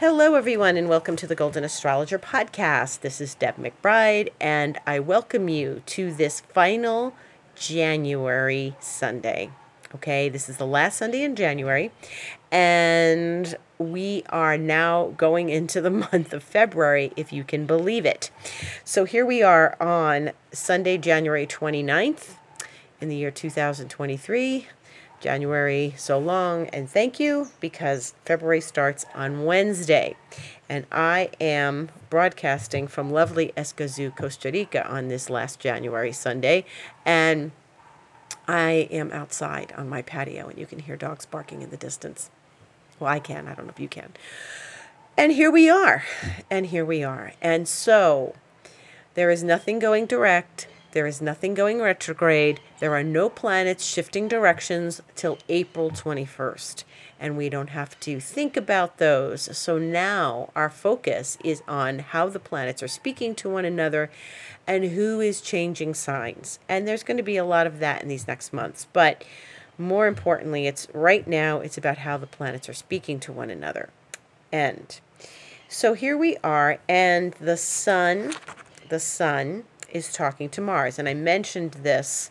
Hello, everyone, and welcome to the Golden Astrologer podcast. This is Deb McBride, and I welcome you to this final January Sunday. Okay, this is the last Sunday in January, and we are now going into the month of February, if you can believe it. So here we are on Sunday, January 29th in the year 2023. January so long and thank you because February starts on Wednesday. And I am broadcasting from lovely Escazú, Costa Rica on this last January Sunday. And I am outside on my patio and you can hear dogs barking in the distance. Well, I can. I don't know if you can. And here we are. And here we are. And so there is nothing going direct there is nothing going retrograde. There are no planets shifting directions till April 21st. And we don't have to think about those. So now our focus is on how the planets are speaking to one another and who is changing signs. And there's going to be a lot of that in these next months. But more importantly, it's right now, it's about how the planets are speaking to one another. And so here we are, and the sun, the sun is talking to Mars. And I mentioned this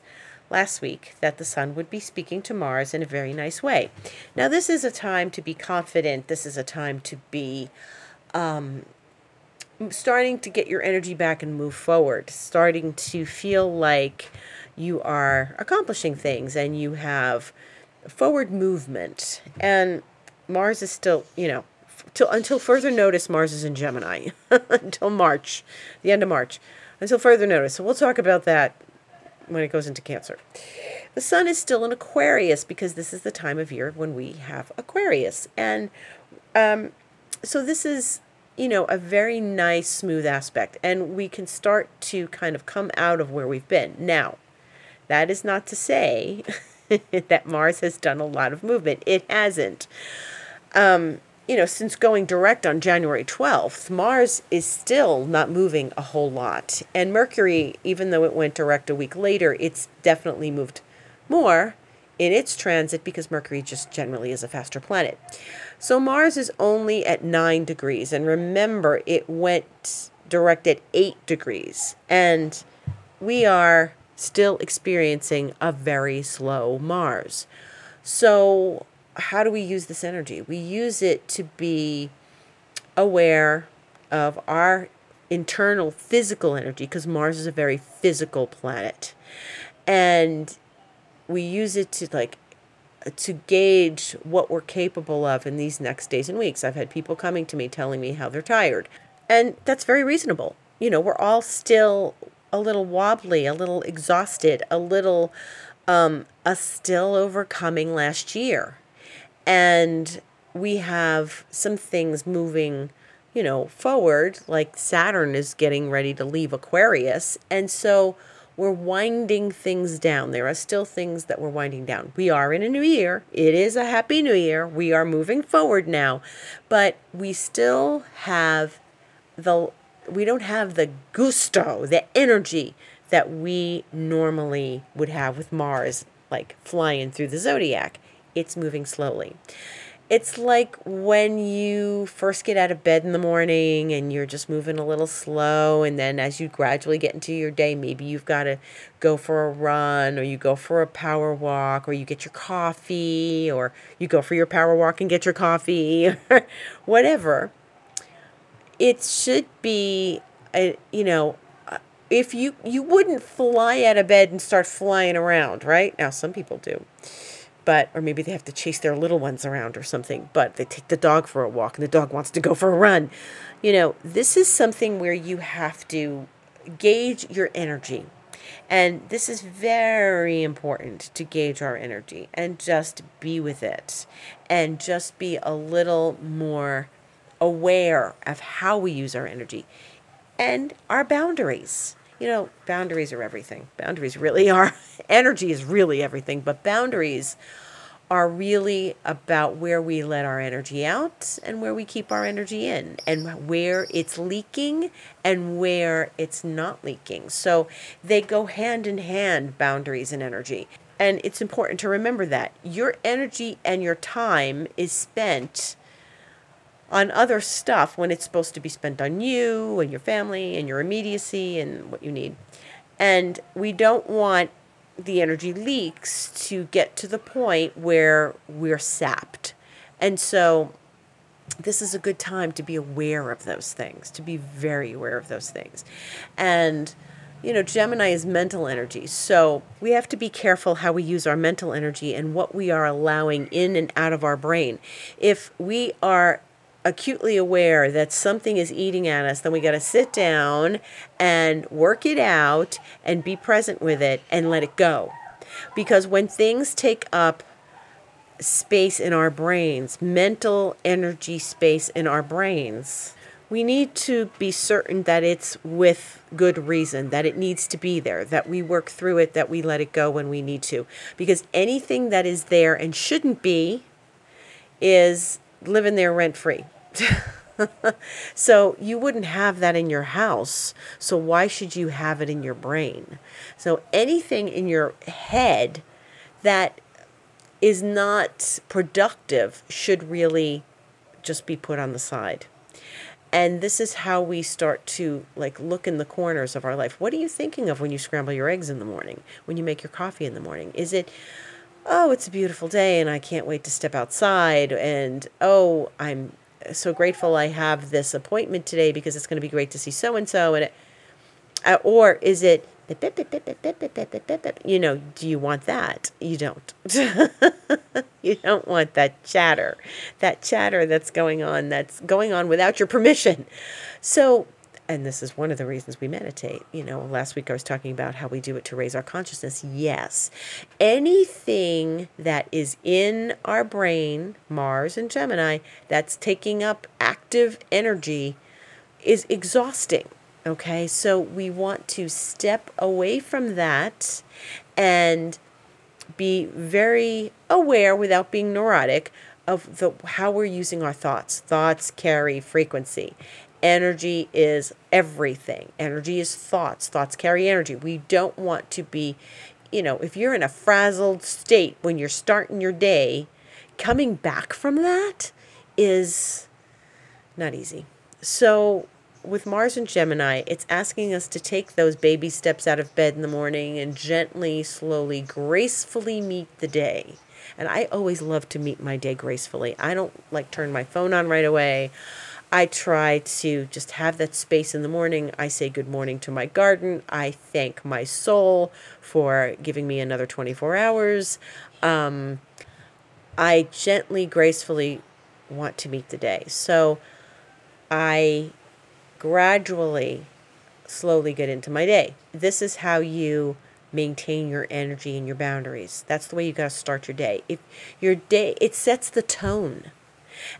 last week that the sun would be speaking to Mars in a very nice way. Now, this is a time to be confident. This is a time to be um, starting to get your energy back and move forward, starting to feel like you are accomplishing things and you have forward movement. And Mars is still, you know, till until further notice, Mars is in Gemini until March, the end of March until further notice. So we'll talk about that when it goes into Cancer. The sun is still in Aquarius because this is the time of year when we have Aquarius. And um, so this is, you know, a very nice, smooth aspect. And we can start to kind of come out of where we've been. Now, that is not to say that Mars has done a lot of movement, it hasn't. Um, you know, since going direct on January 12th, Mars is still not moving a whole lot. And Mercury, even though it went direct a week later, it's definitely moved more in its transit because Mercury just generally is a faster planet. So Mars is only at 9 degrees. And remember, it went direct at 8 degrees. And we are still experiencing a very slow Mars. So how do we use this energy? We use it to be aware of our internal physical energy because Mars is a very physical planet. And we use it to like to gauge what we're capable of in these next days and weeks. I've had people coming to me telling me how they're tired. And that's very reasonable. You know, we're all still a little wobbly, a little exhausted, a little um, a still overcoming last year and we have some things moving you know forward like saturn is getting ready to leave aquarius. And so we're winding things down. There are still things that we're winding down. We are in a new year. It is a happy new year. We are moving forward now. But we still have the we don't have the gusto the energy that we normally would have with mars like flying through the zodiac it's moving slowly. It's like when you first get out of bed in the morning and you're just moving a little slow, and then as you gradually get into your day, maybe you've got to go for a run, or you go for a power walk, or you get your coffee, or you go for your power walk and get your coffee, whatever. It should be, a, you know, uh, if you you wouldn't fly out of bed and start flying around, right? Now some people do but or maybe they have to chase their little ones around or something but they take the dog for a walk and the dog wants to go for a run. You know this is something where you have to gauge your energy. And this is very important to gauge our energy and just be with it and just be a little more aware of how we use our energy and our boundaries you know, boundaries are everything. Boundaries really are. Energy is really everything, but boundaries are really about where we let our energy out and where we keep our energy in and where it's leaking and where it's not leaking. So they go hand in hand, boundaries and energy. And it's important to remember that your energy and your time is spent on other stuff when it's supposed to be spent on you and your family and your immediacy and what you need. And we don't want the energy leaks to get to the point where we're sapped. And so this is a good time to be aware of those things, to be very aware of those things. And you know, Gemini is mental energy. So we have to be careful how we use our mental energy and what we are allowing in and out of our brain. If we are acutely aware that something is eating at us, then we got to sit down and work it out and be present with it and let it go. Because when things take up space in our brains, mental energy space in our brains, we need to be certain that it's with good reason, that it needs to be there, that we work through it, that we let it go when we need to. Because anything that is there and shouldn't be is living there rent free. so you wouldn't have that in your house. So why should you have it in your brain? So anything in your head that is not productive should really just be put on the side. And this is how we start to like look in the corners of our life. What are you thinking of when you scramble your eggs in the morning? When you make your coffee in the morning? Is it oh, it's a beautiful day and I can't wait to step outside and oh, I'm so grateful I have this appointment today because it's going to be great to see so and so and it, uh, or is it you know do you want that? You don't. You don't want that chatter that chatter that's going on that's going on without your permission. So and this is one of the reasons we meditate. You know, last week I was talking about how we do it to raise our consciousness. Yes, anything that is in our brain, Mars and Gemini, that's taking up active energy is exhausting. Okay, so we want to step away from that and be very aware without being neurotic of the how we're using our thoughts. Thoughts carry frequency energy is everything. Energy is thoughts. Thoughts carry energy. We don't want to be, you know, if you're in a frazzled state when you're starting your day, coming back from that is not easy. So, with Mars and Gemini, it's asking us to take those baby steps out of bed in the morning and gently, slowly, gracefully meet the day. And I always love to meet my day gracefully. I don't like turn my phone on right away. I try to just have that space in the morning. I say good morning to my garden. I thank my soul for giving me another 24 hours. Um, I gently, gracefully want to meet the day. So I gradually, slowly get into my day. This is how you maintain your energy and your boundaries. That's the way you got to start your day. If your day, it sets the tone.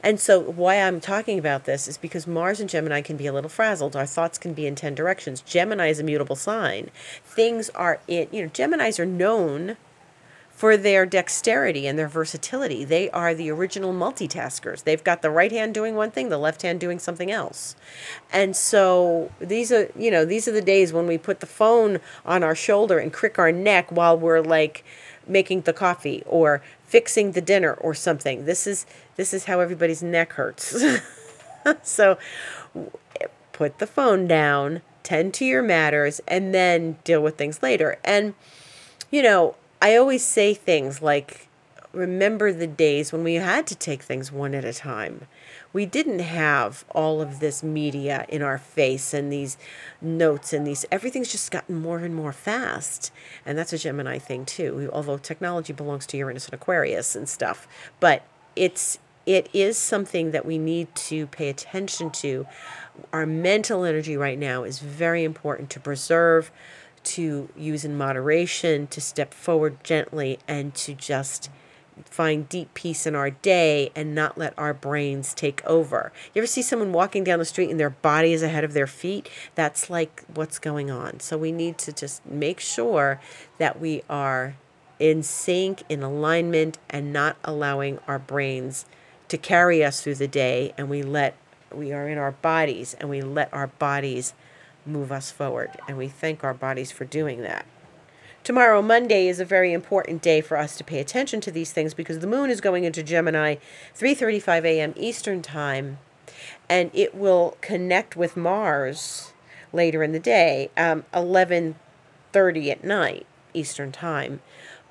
And so, why I'm talking about this is because Mars and Gemini can be a little frazzled. Our thoughts can be in 10 directions. Gemini is a mutable sign. Things are in, you know, Geminis are known for their dexterity and their versatility. They are the original multitaskers. They've got the right hand doing one thing, the left hand doing something else. And so these are, you know, these are the days when we put the phone on our shoulder and crick our neck while we're like making the coffee or fixing the dinner or something. This is this is how everybody's neck hurts. so put the phone down, tend to your matters and then deal with things later. And you know, I always say things like remember the days when we had to take things one at a time we didn't have all of this media in our face and these notes and these everything's just gotten more and more fast. And that's a gemini thing too. Although technology belongs to uranus and aquarius and stuff but it's it is something that we need to pay attention to. Our mental energy right now is very important to preserve to use in moderation to step forward gently and to just find deep peace in our day and not let our brains take over. You ever see someone walking down the street and their body is ahead of their feet? That's like what's going on. So we need to just make sure that we are in sync, in alignment, and not allowing our brains to carry us through the day and we let we are in our bodies and we let our bodies move us forward and we thank our bodies for doing that. Tomorrow, Monday, is a very important day for us to pay attention to these things because the moon is going into Gemini 3:35 a.m. Eastern Time and it will connect with Mars later in the day, um, 11:30 at night Eastern time.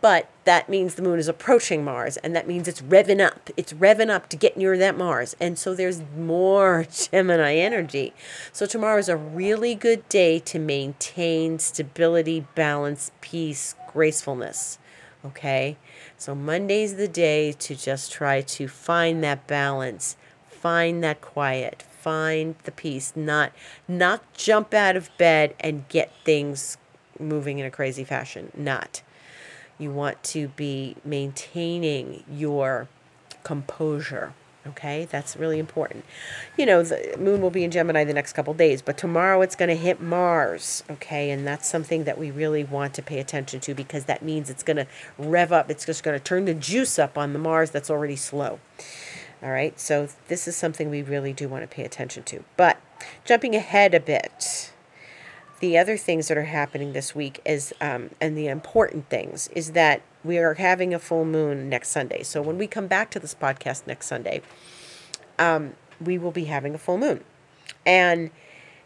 But that means the moon is approaching Mars, and that means it's revving up. It's revving up to get near that Mars. And so there's more Gemini energy. So tomorrow is a really good day to maintain stability, balance, peace, gracefulness. Okay? So Monday's the day to just try to find that balance, find that quiet, find the peace, not not jump out of bed and get things moving in a crazy fashion. Not. You want to be maintaining your composure. Okay, that's really important. You know, the moon will be in Gemini the next couple days, but tomorrow it's going to hit Mars. Okay, and that's something that we really want to pay attention to because that means it's going to rev up, it's just going to turn the juice up on the Mars that's already slow. All right, so this is something we really do want to pay attention to. But jumping ahead a bit, the other things that are happening this week is, um, and the important things, is that we are having a full moon next Sunday. So when we come back to this podcast next Sunday, um, we will be having a full moon. And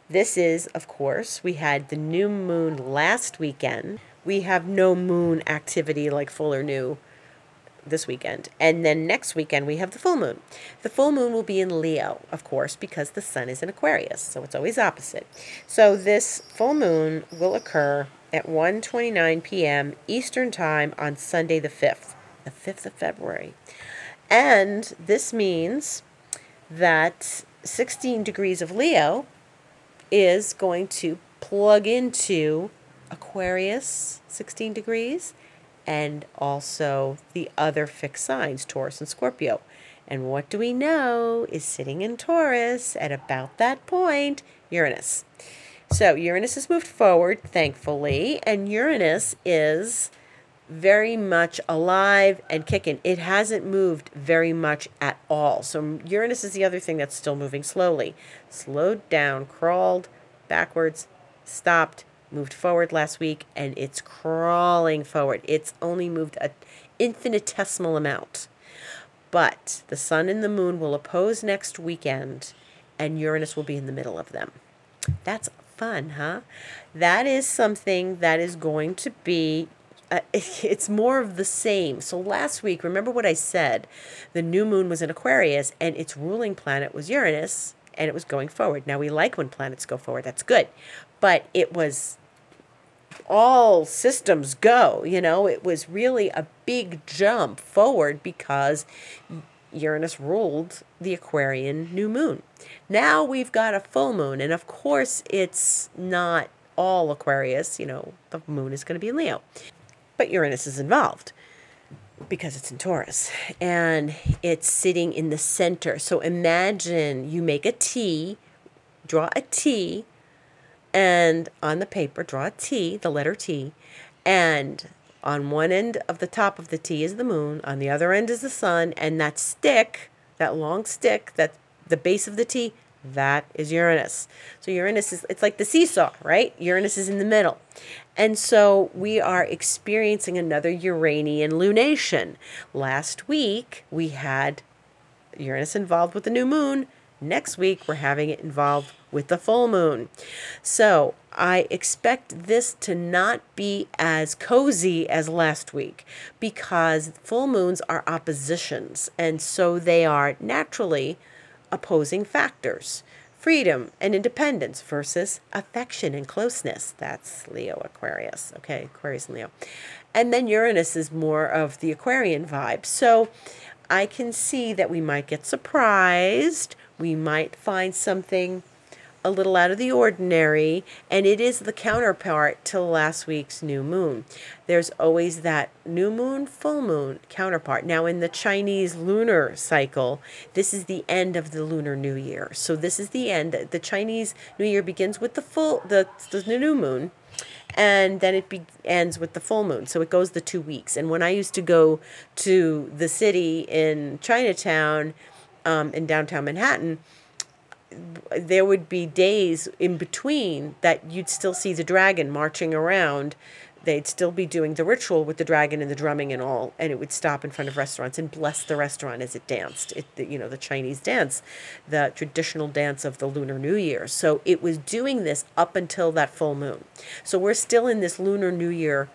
this is, of course, we had the new moon last weekend. We have no moon activity like full or new this weekend. And then next weekend we have the full moon. The full moon will be in Leo, of course, because the sun is in Aquarius, so it's always opposite. So this full moon will occur at 1:29 p.m. Eastern Time on Sunday the 5th, the 5th of February. And this means that 16 degrees of Leo is going to plug into Aquarius 16 degrees and also the other fixed signs, Taurus and Scorpio. And what do we know is sitting in Taurus at about that point, Uranus. So Uranus has moved forward, thankfully, and Uranus is very much alive and kicking. It hasn't moved very much at all. So Uranus is the other thing that's still moving slowly. Slowed down, crawled backwards, stopped, moved forward last week and it's crawling forward. It's only moved an infinitesimal amount. But the sun and the moon will oppose next weekend and Uranus will be in the middle of them. That's fun, huh? That is something that is going to be uh, it's more of the same. So last week, remember what I said? The new moon was in Aquarius and its ruling planet was Uranus and it was going forward. Now we like when planets go forward. That's good. But it was all systems go. You know, it was really a big jump forward because Uranus ruled the Aquarian new moon. Now we've got a full moon, and of course, it's not all Aquarius. You know, the moon is going to be in Leo, but Uranus is involved because it's in Taurus and it's sitting in the center. So imagine you make a T, draw a T and on the paper draw a T, the letter T, and on one end of the top of the T is the moon, on the other end is the sun, and that stick, that long stick, that the base of the T, that is Uranus. So Uranus is it's like the seesaw, right? Uranus is in the middle. And so we are experiencing another Uranian lunation. Last week we had Uranus involved with the new moon. Next week we're having it involved with the full moon. So I expect this to not be as cozy as last week because full moons are oppositions, and so they are naturally opposing factors. Freedom and independence versus affection and closeness. That's Leo Aquarius. Okay, Aquarius and Leo. And then Uranus is more of the Aquarian vibe. So I can see that we might get surprised. We might find something a little out of the ordinary, and it is the counterpart to last week's new moon. There's always that new moon, full moon counterpart. Now, in the Chinese lunar cycle, this is the end of the lunar new year. So this is the end. The Chinese new year begins with the full, the, the new moon, and then it be- ends with the full moon. So it goes the two weeks. And when I used to go to the city in Chinatown, um, in downtown Manhattan, there would be days in between that you'd still see the dragon marching around they'd still be doing the ritual with the dragon and the drumming and all, and it would stop in front of restaurants and bless the restaurant as it danced. It, you know, the Chinese dance, the traditional dance of the Lunar New Year. So it was doing this up until that full moon. So we're still in this Lunar New Year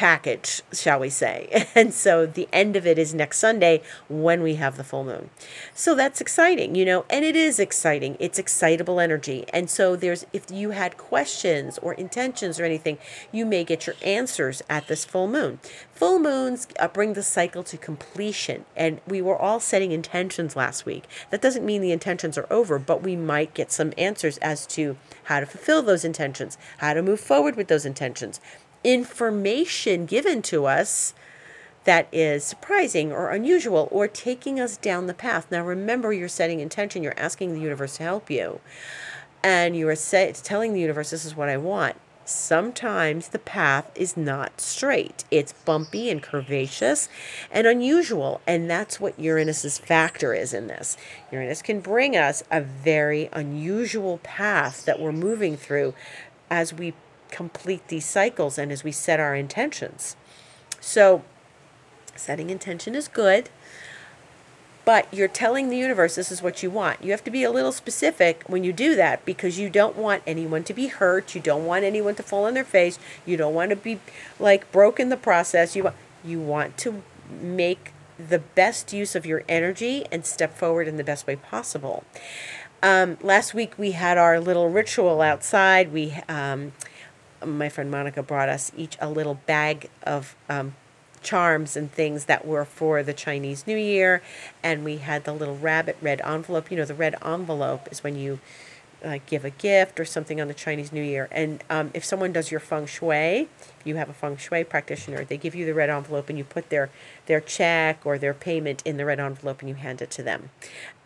package, shall we say. And so the end of it is next Sunday when we have the full moon. So that's exciting, you know, and it is exciting. It's excitable energy. And so there's, if you had questions or intentions or anything, you may get your answers at this full moon. Full moons uh, bring the cycle to completion. And we were all setting intentions last week. That doesn't mean the intentions are over, but we might get some answers as to how to fulfill those intentions, how to move forward with those intentions information given to us that is surprising or unusual or taking us down the path. Now, remember, you're setting intention, you're asking the universe to help you, and you are say, telling the universe, This is what I want. Sometimes the path is not straight. It's bumpy and curvaceous and unusual. And that's what Uranus's factor is in this. Uranus can bring us a very unusual path that we're moving through as we complete these cycles and as we set our intentions. So, setting intention is good, but you're telling the universe this is what you want. You have to be a little specific when you do that because you don't want anyone to be hurt. You don't want anyone to fall on their face. You don't want to be like broken the process. You want, you want to make the best use of your energy and step forward in the best way possible. Um, last week we had our little ritual outside. We um, my friend Monica brought us each a little bag of um, charms and things that were for the Chinese New Year, and we had the little rabbit red envelope. You know, the red envelope is when you uh, give a gift or something on the Chinese New Year. And um, if someone does your feng shui, you have a feng shui practitioner, they give you the red envelope and you put their their check or their payment in the red envelope and you hand it to them.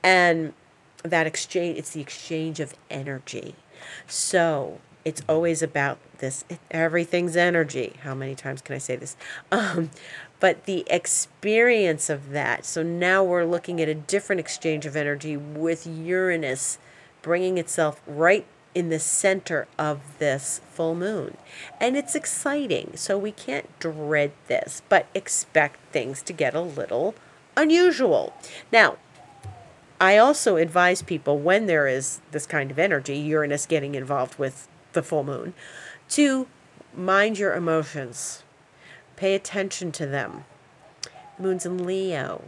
And that exchange, it's the exchange of energy. So it's always about this everything's energy. How many times can i say this? Um, but the experience of that so now we're looking at a different exchange of energy with uranus bringing itself right in the center of this full moon. And it's exciting so we can't dread this but expect things to get a little unusual. Now I also advise people when there is this kind of energy, Uranus getting involved with the full moon, to mind your emotions, pay attention to them. Moon's in Leo.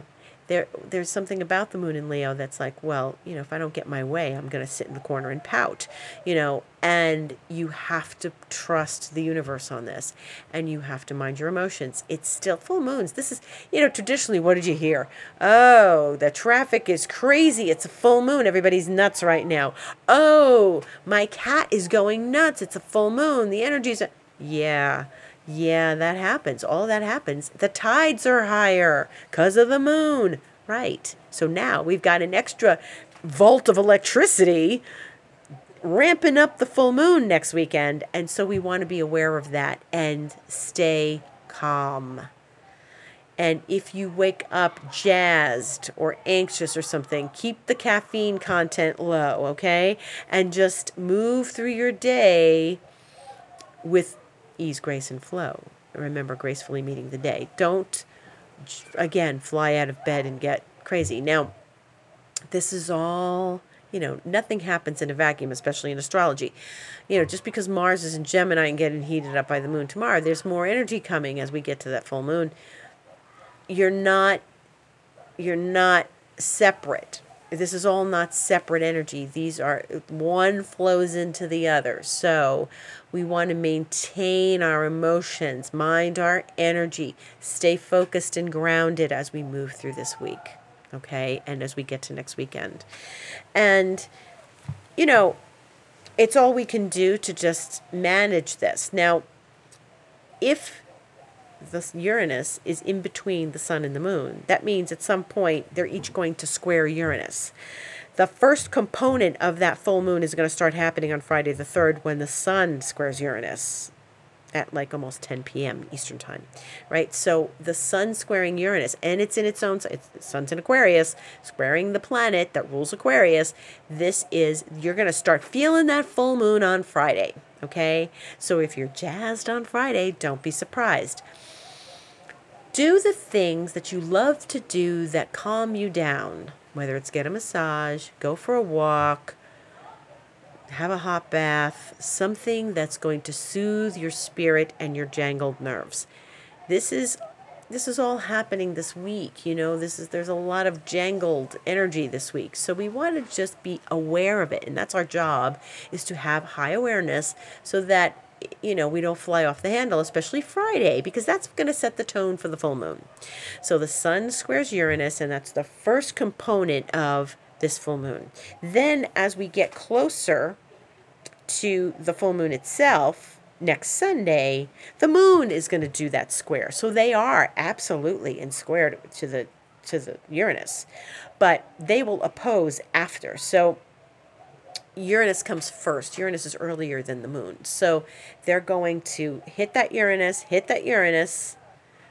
There, there's something about the moon in Leo that's like, well, you know, if I don't get my way, I'm going to sit in the corner and pout, you know, and you have to trust the universe on this and you have to mind your emotions. It's still full moons. This is, you know, traditionally, what did you hear? Oh, the traffic is crazy. It's a full moon. Everybody's nuts right now. Oh, my cat is going nuts. It's a full moon. The energy's, a- yeah. Yeah, that happens. All that happens. The tides are higher because of the moon. Right. So now we've got an extra volt of electricity ramping up the full moon next weekend. And so we want to be aware of that and stay calm. And if you wake up jazzed or anxious or something, keep the caffeine content low, okay? And just move through your day with ease, grace, and flow. Remember, gracefully meeting the day. Don't, again, fly out of bed and get crazy. Now, this is all, you know, nothing happens in a vacuum, especially in astrology. You know, just because Mars is in Gemini and getting heated up by the moon tomorrow, there's more energy coming as we get to that full moon. You're not, you're not separate this is all not separate energy. These are one flows into the other. So we want to maintain our emotions, mind our energy, stay focused and grounded as we move through this week. Okay. And as we get to next weekend. And, you know, it's all we can do to just manage this. Now, if the Uranus is in between the sun and the moon. That means at some point they're each going to square Uranus. The first component of that full moon is going to start happening on Friday the 3rd when the sun squares Uranus at like almost 10 p.m. Eastern time, right? So the sun squaring Uranus, and it's in its own, it's, the sun's in Aquarius, squaring the planet that rules Aquarius. This is, you're going to start feeling that full moon on Friday Okay? So if you're jazzed on Friday, don't be surprised. Do the things that you love to do that calm you down, whether it's get a massage, go for a walk, have a hot bath, something that's going to soothe your spirit and your jangled nerves. This is this is all happening this week you know this is there's a lot of jangled energy this week. So we want to just be aware of it and that's our job is to have high awareness so that you know we don't fly off the handle especially friday because that's going to set the tone for the full moon. So the sun squares uranus and that's the first component of this full moon. Then as we get closer to the full moon itself next Sunday, the moon is going to do that square. So they are absolutely in square to the to the Uranus. But they will oppose after. So Uranus comes first. Uranus is earlier than the moon. So they're going to hit that Uranus, hit that Uranus,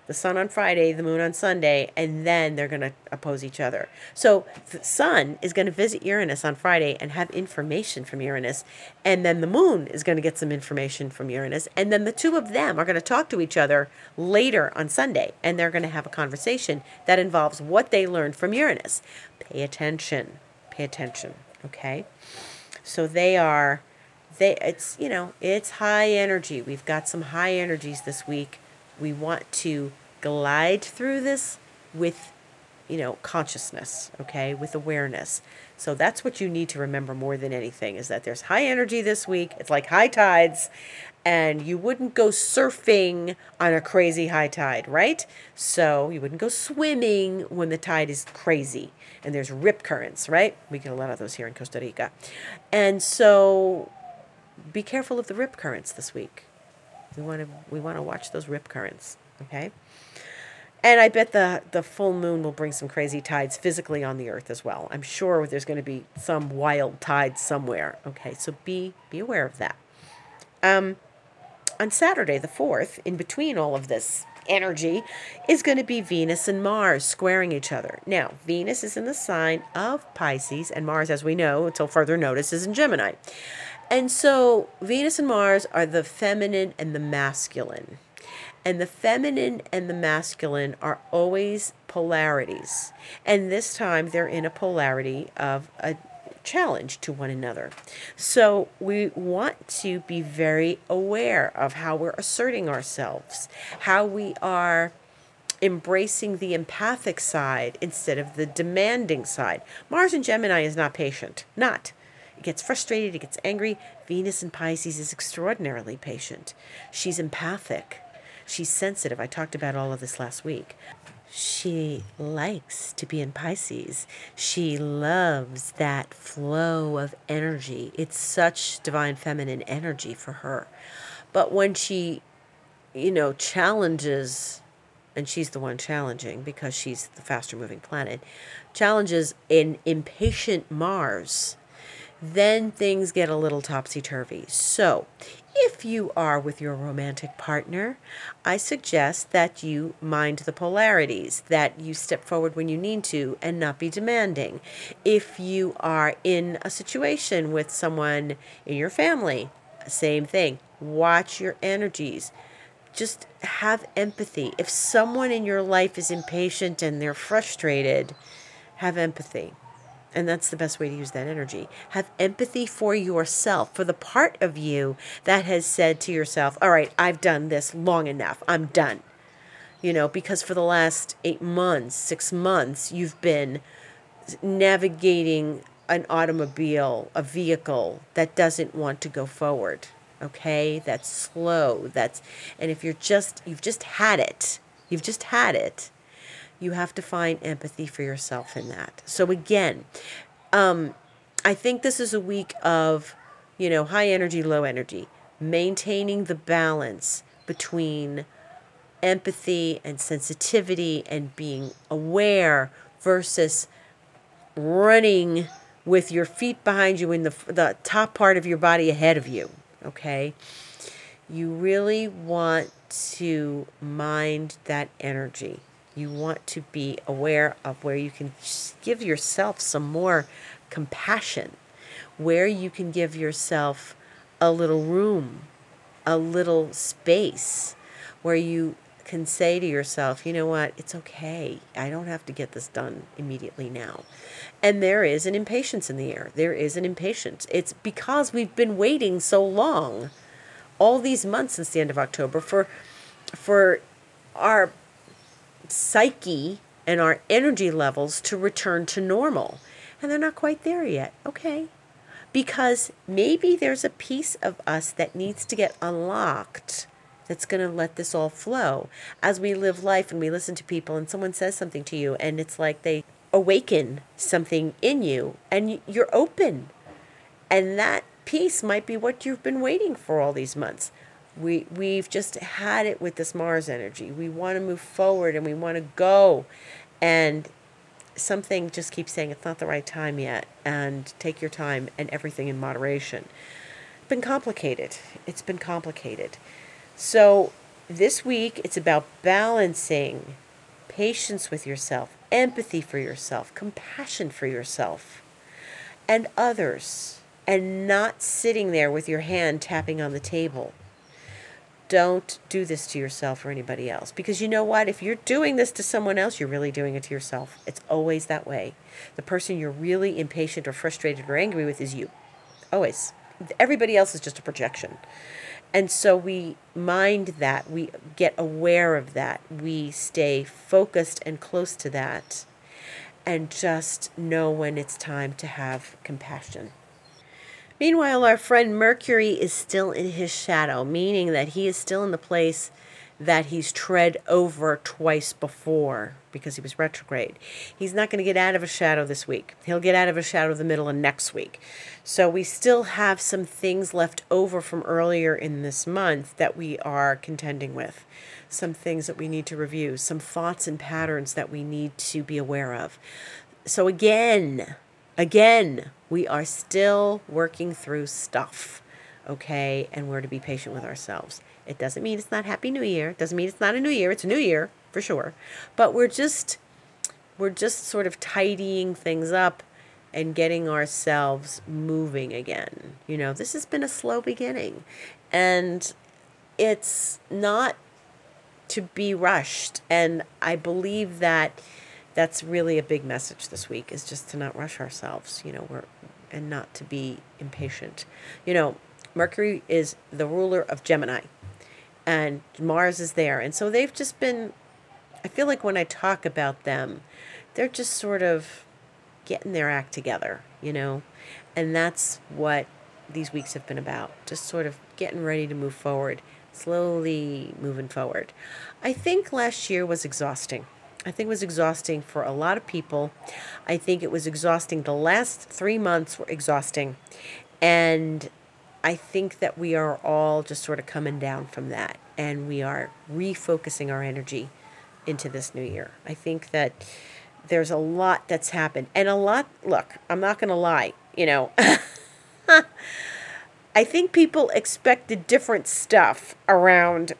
the sun on Friday, the moon on Sunday, and then they're going to oppose each other. So the sun is going to visit Uranus on Friday and have information from Uranus, and then the moon is going to get some information from Uranus, and then the two of them are going to talk to each other later on Sunday, and they're going to have a conversation that involves what they learned from Uranus. Pay attention. Pay attention, okay? So they are they it's, you know, it's high energy. We've got some high energies this week we want to glide through this with you know consciousness okay with awareness. So that's what you need to remember more than anything is that there's high energy this week it's like high tides and you wouldn't go surfing on a crazy high tide right? So you wouldn't go swimming when the tide is crazy and there's rip currents right? We get a lot of those here in costa rica. And so be careful of the rip currents this week we want to we want to watch those rip currents, okay? And I bet the the full moon will bring some crazy tides physically on the earth as well. I'm sure there's going to be some wild tides somewhere. Okay, so be be aware of that. Um, on Saturday the fourth, in between all of this energy, is going to be Venus and Mars squaring each other. Now, Venus is in the sign of Pisces, and Mars, as we know, until further notice, is in Gemini. And so Venus and Mars are the feminine and the masculine. And the feminine and the masculine are always polarities. And this time they're in a polarity of a challenge to one another. So we want to be very aware of how we're asserting ourselves, how we are embracing the empathic side instead of the demanding side. Mars and Gemini is not patient, not. It gets frustrated, it gets angry. Venus in Pisces is extraordinarily patient. She's empathic. She's sensitive. I talked about all of this last week. She likes to be in Pisces. She loves that flow of energy. It's such divine feminine energy for her. But when she, you know, challenges, and she's the one challenging because she's the faster moving planet, challenges an impatient Mars then things get a little topsy turvy. So, if you are with your romantic partner, I suggest that you mind the polarities, that you step forward when you need to and not be demanding. If you are in a situation with someone in your family, same thing. Watch your energies. Just have empathy. If someone in your life is impatient and they're frustrated, have empathy and that's the best way to use that energy. Have empathy for yourself, for the part of you that has said to yourself, All right, I've done this long enough. I'm done. You know, because for the last eight months, six months, you've been navigating an automobile, a vehicle that doesn't want to go forward. Okay? That's slow. That's, and if you're just, you've just had it, you've just had it you have to find empathy for yourself in that. So again, um, I think this is a week of, you know, high energy, low energy, maintaining the balance between empathy and sensitivity and being aware versus running with your feet behind you in the the top part of your body ahead of you, okay? You really want to mind that energy. You want to be aware of where you can give yourself some more compassion, where you can give yourself a little room, a little space where you can say to yourself, you know what, it's okay. I don't have to get this done immediately now. And there is an impatience in the air. There is an impatience. It's because we've been waiting so long, all these months since the end of October, for for our psyche and our energy levels to return to normal. And they're not quite there yet. Okay. Because maybe there's a piece of us that needs to get unlocked that's going to let this all flow as we live life and we listen to people and someone says something to you and it's like they awaken something in you and you're open and that piece might be what you've been waiting for all these months we we've just had it with this mars energy. We want to move forward and we want to go. And something just keeps saying it's not the right time yet and take your time and everything in moderation. It's been complicated. It's been complicated. So this week, it's about balancing patience with yourself, empathy for yourself, compassion for yourself and others, and not sitting there with your hand tapping on the table. Don't do this to yourself or anybody else. Because you know what? If you're doing this to someone else, you're really doing it to yourself. It's always that way. The person you're really impatient or frustrated or angry with is you. Always. Everybody else is just a projection. And so we mind that, we get aware of that, we stay focused and close to that, and just know when it's time to have compassion. Meanwhile, our friend Mercury is still in his shadow, meaning that he is still in the place that he's tread over twice before because he was retrograde. He's not going to get out of a shadow this week. He'll get out of a shadow the middle of next week. So we still have some things left over from earlier in this month that we are contending with. Some things that we need to review, some thoughts and patterns that we need to be aware of. So again, again, we are still working through stuff, okay? And we're to be patient with ourselves. It doesn't mean it's not Happy New Year. It doesn't mean it's not a new year. It's a new year for sure. But we're just we're just sort of tidying things up and getting ourselves moving again. You know, this has been a slow beginning and it's not to be rushed and I believe that that's really a big message this week is just to not rush ourselves, you know, we're and not to be impatient. You know, Mercury is the ruler of Gemini and Mars is there. And so they've just been, I feel like when I talk about them, they're just sort of getting their act together, you know? And that's what these weeks have been about. Just sort of getting ready to move forward, slowly moving forward. I think last year was exhausting. I think it was exhausting for a lot of people. I think it was exhausting. The last three months were exhausting. And I think that we are all just sort of coming down from that and we are refocusing our energy into this new year. I think that there's a lot that's happened and a lot, look, I'm not going to lie, you know. I think people expected different stuff around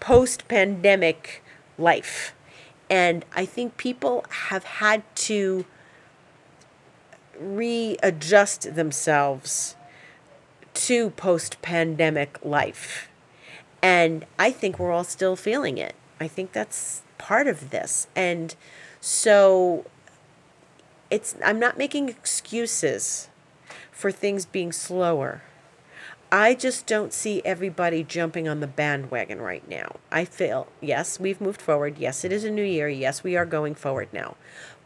post pandemic life. And I think people have had to readjust themselves to post pandemic life. And I think we're all still feeling it. I think that's part of this. And so it's I'm not making excuses for things being slower. I just don't see everybody jumping on the bandwagon right now. I feel, yes, we've moved forward. Yes, it is a new year. Yes, we are going forward now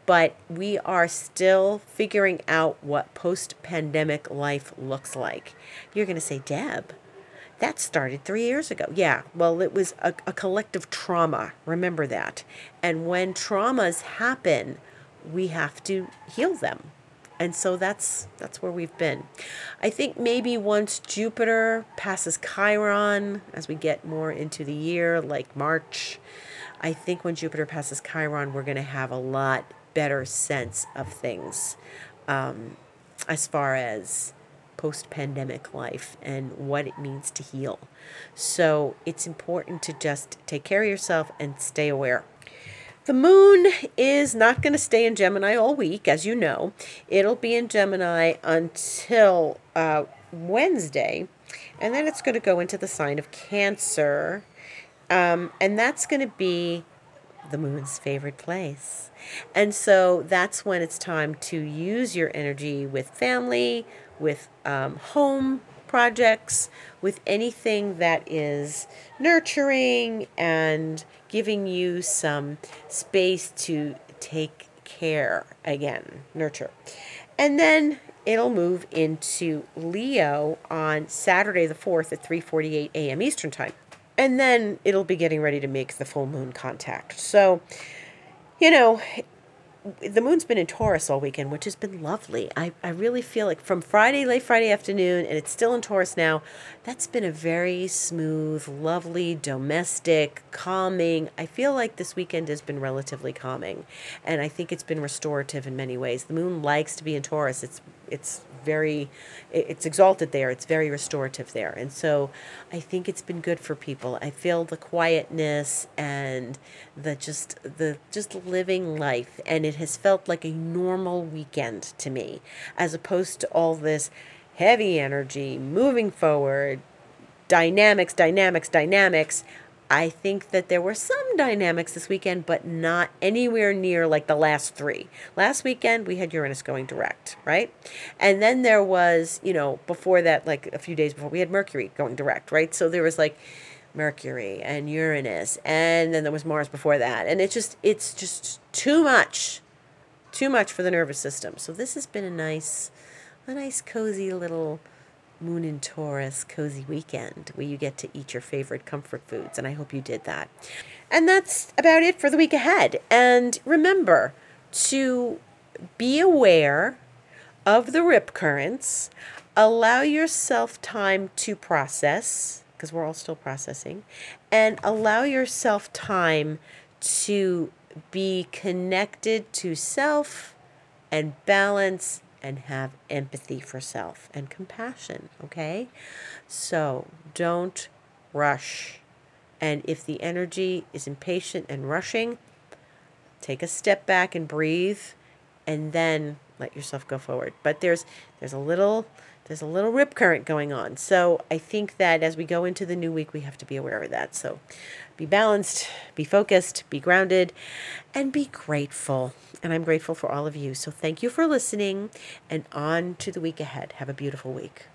but we are still figuring out what post pandemic life looks like. You're going to say, Deb, that started three years ago. Yeah, well, it was a, a collective trauma. Remember that. And when traumas happen, we have to heal them. And so that's that's where we've been. I think maybe once Jupiter passes Chiron as we get more into the year like March, I think when Jupiter passes Chiron we're going to have a lot better sense of things um, as far as post pandemic life and what it means to heal. So it's important to just take care of yourself and stay aware. The moon is not going to stay in Gemini all week, as you know. It'll be in Gemini until uh, Wednesday, and then it's going to go into the sign of Cancer. Um, and that's going to be the moon's favorite place. And so that's when it's time to use your energy with family, with um, home projects, with anything that is nurturing and giving you some space to take care again, nurture. And then it'll move into Leo on Saturday the 4th at 3:48 a.m. Eastern Time and then it'll be getting ready to make the full moon contact. So, you know, the moon's been in Taurus all weekend, which has been lovely. I, I really feel like from Friday, late Friday afternoon, and it's still in Taurus now, that's been a very smooth, lovely, domestic, calming. I feel like this weekend has been relatively calming, and I think it's been restorative in many ways. The moon likes to be in Taurus. It's it's very it's exalted there it's very restorative there and so i think it's been good for people i feel the quietness and the just the just living life and it has felt like a normal weekend to me as opposed to all this heavy energy moving forward dynamics dynamics dynamics I think that there were some dynamics this weekend, but not anywhere near like the last three. Last weekend, we had Uranus going direct, right? And then there was, you know, before that, like a few days before, we had Mercury going direct, right? So there was like Mercury and Uranus, and then there was Mars before that. And it's just, it's just too much, too much for the nervous system. So this has been a nice, a nice, cozy little Moon in Taurus cozy weekend where you get to eat your favorite comfort foods. And I hope you did that. And that's about it for the week ahead. And remember to be aware of the rip currents, allow yourself time to process, because we're all still processing, and allow yourself time to be connected to self and balance and have empathy for self and compassion, okay? So don't rush. And if the energy is impatient and rushing, take a step back and breathe and then let yourself go forward. But there's there's a little there's a little rip current going on. So I think that as we go into the new week, we have to be aware of that. So be balanced, be focused, be grounded, and be grateful. And I'm grateful for all of you. So thank you for listening and on to the week ahead. Have a beautiful week.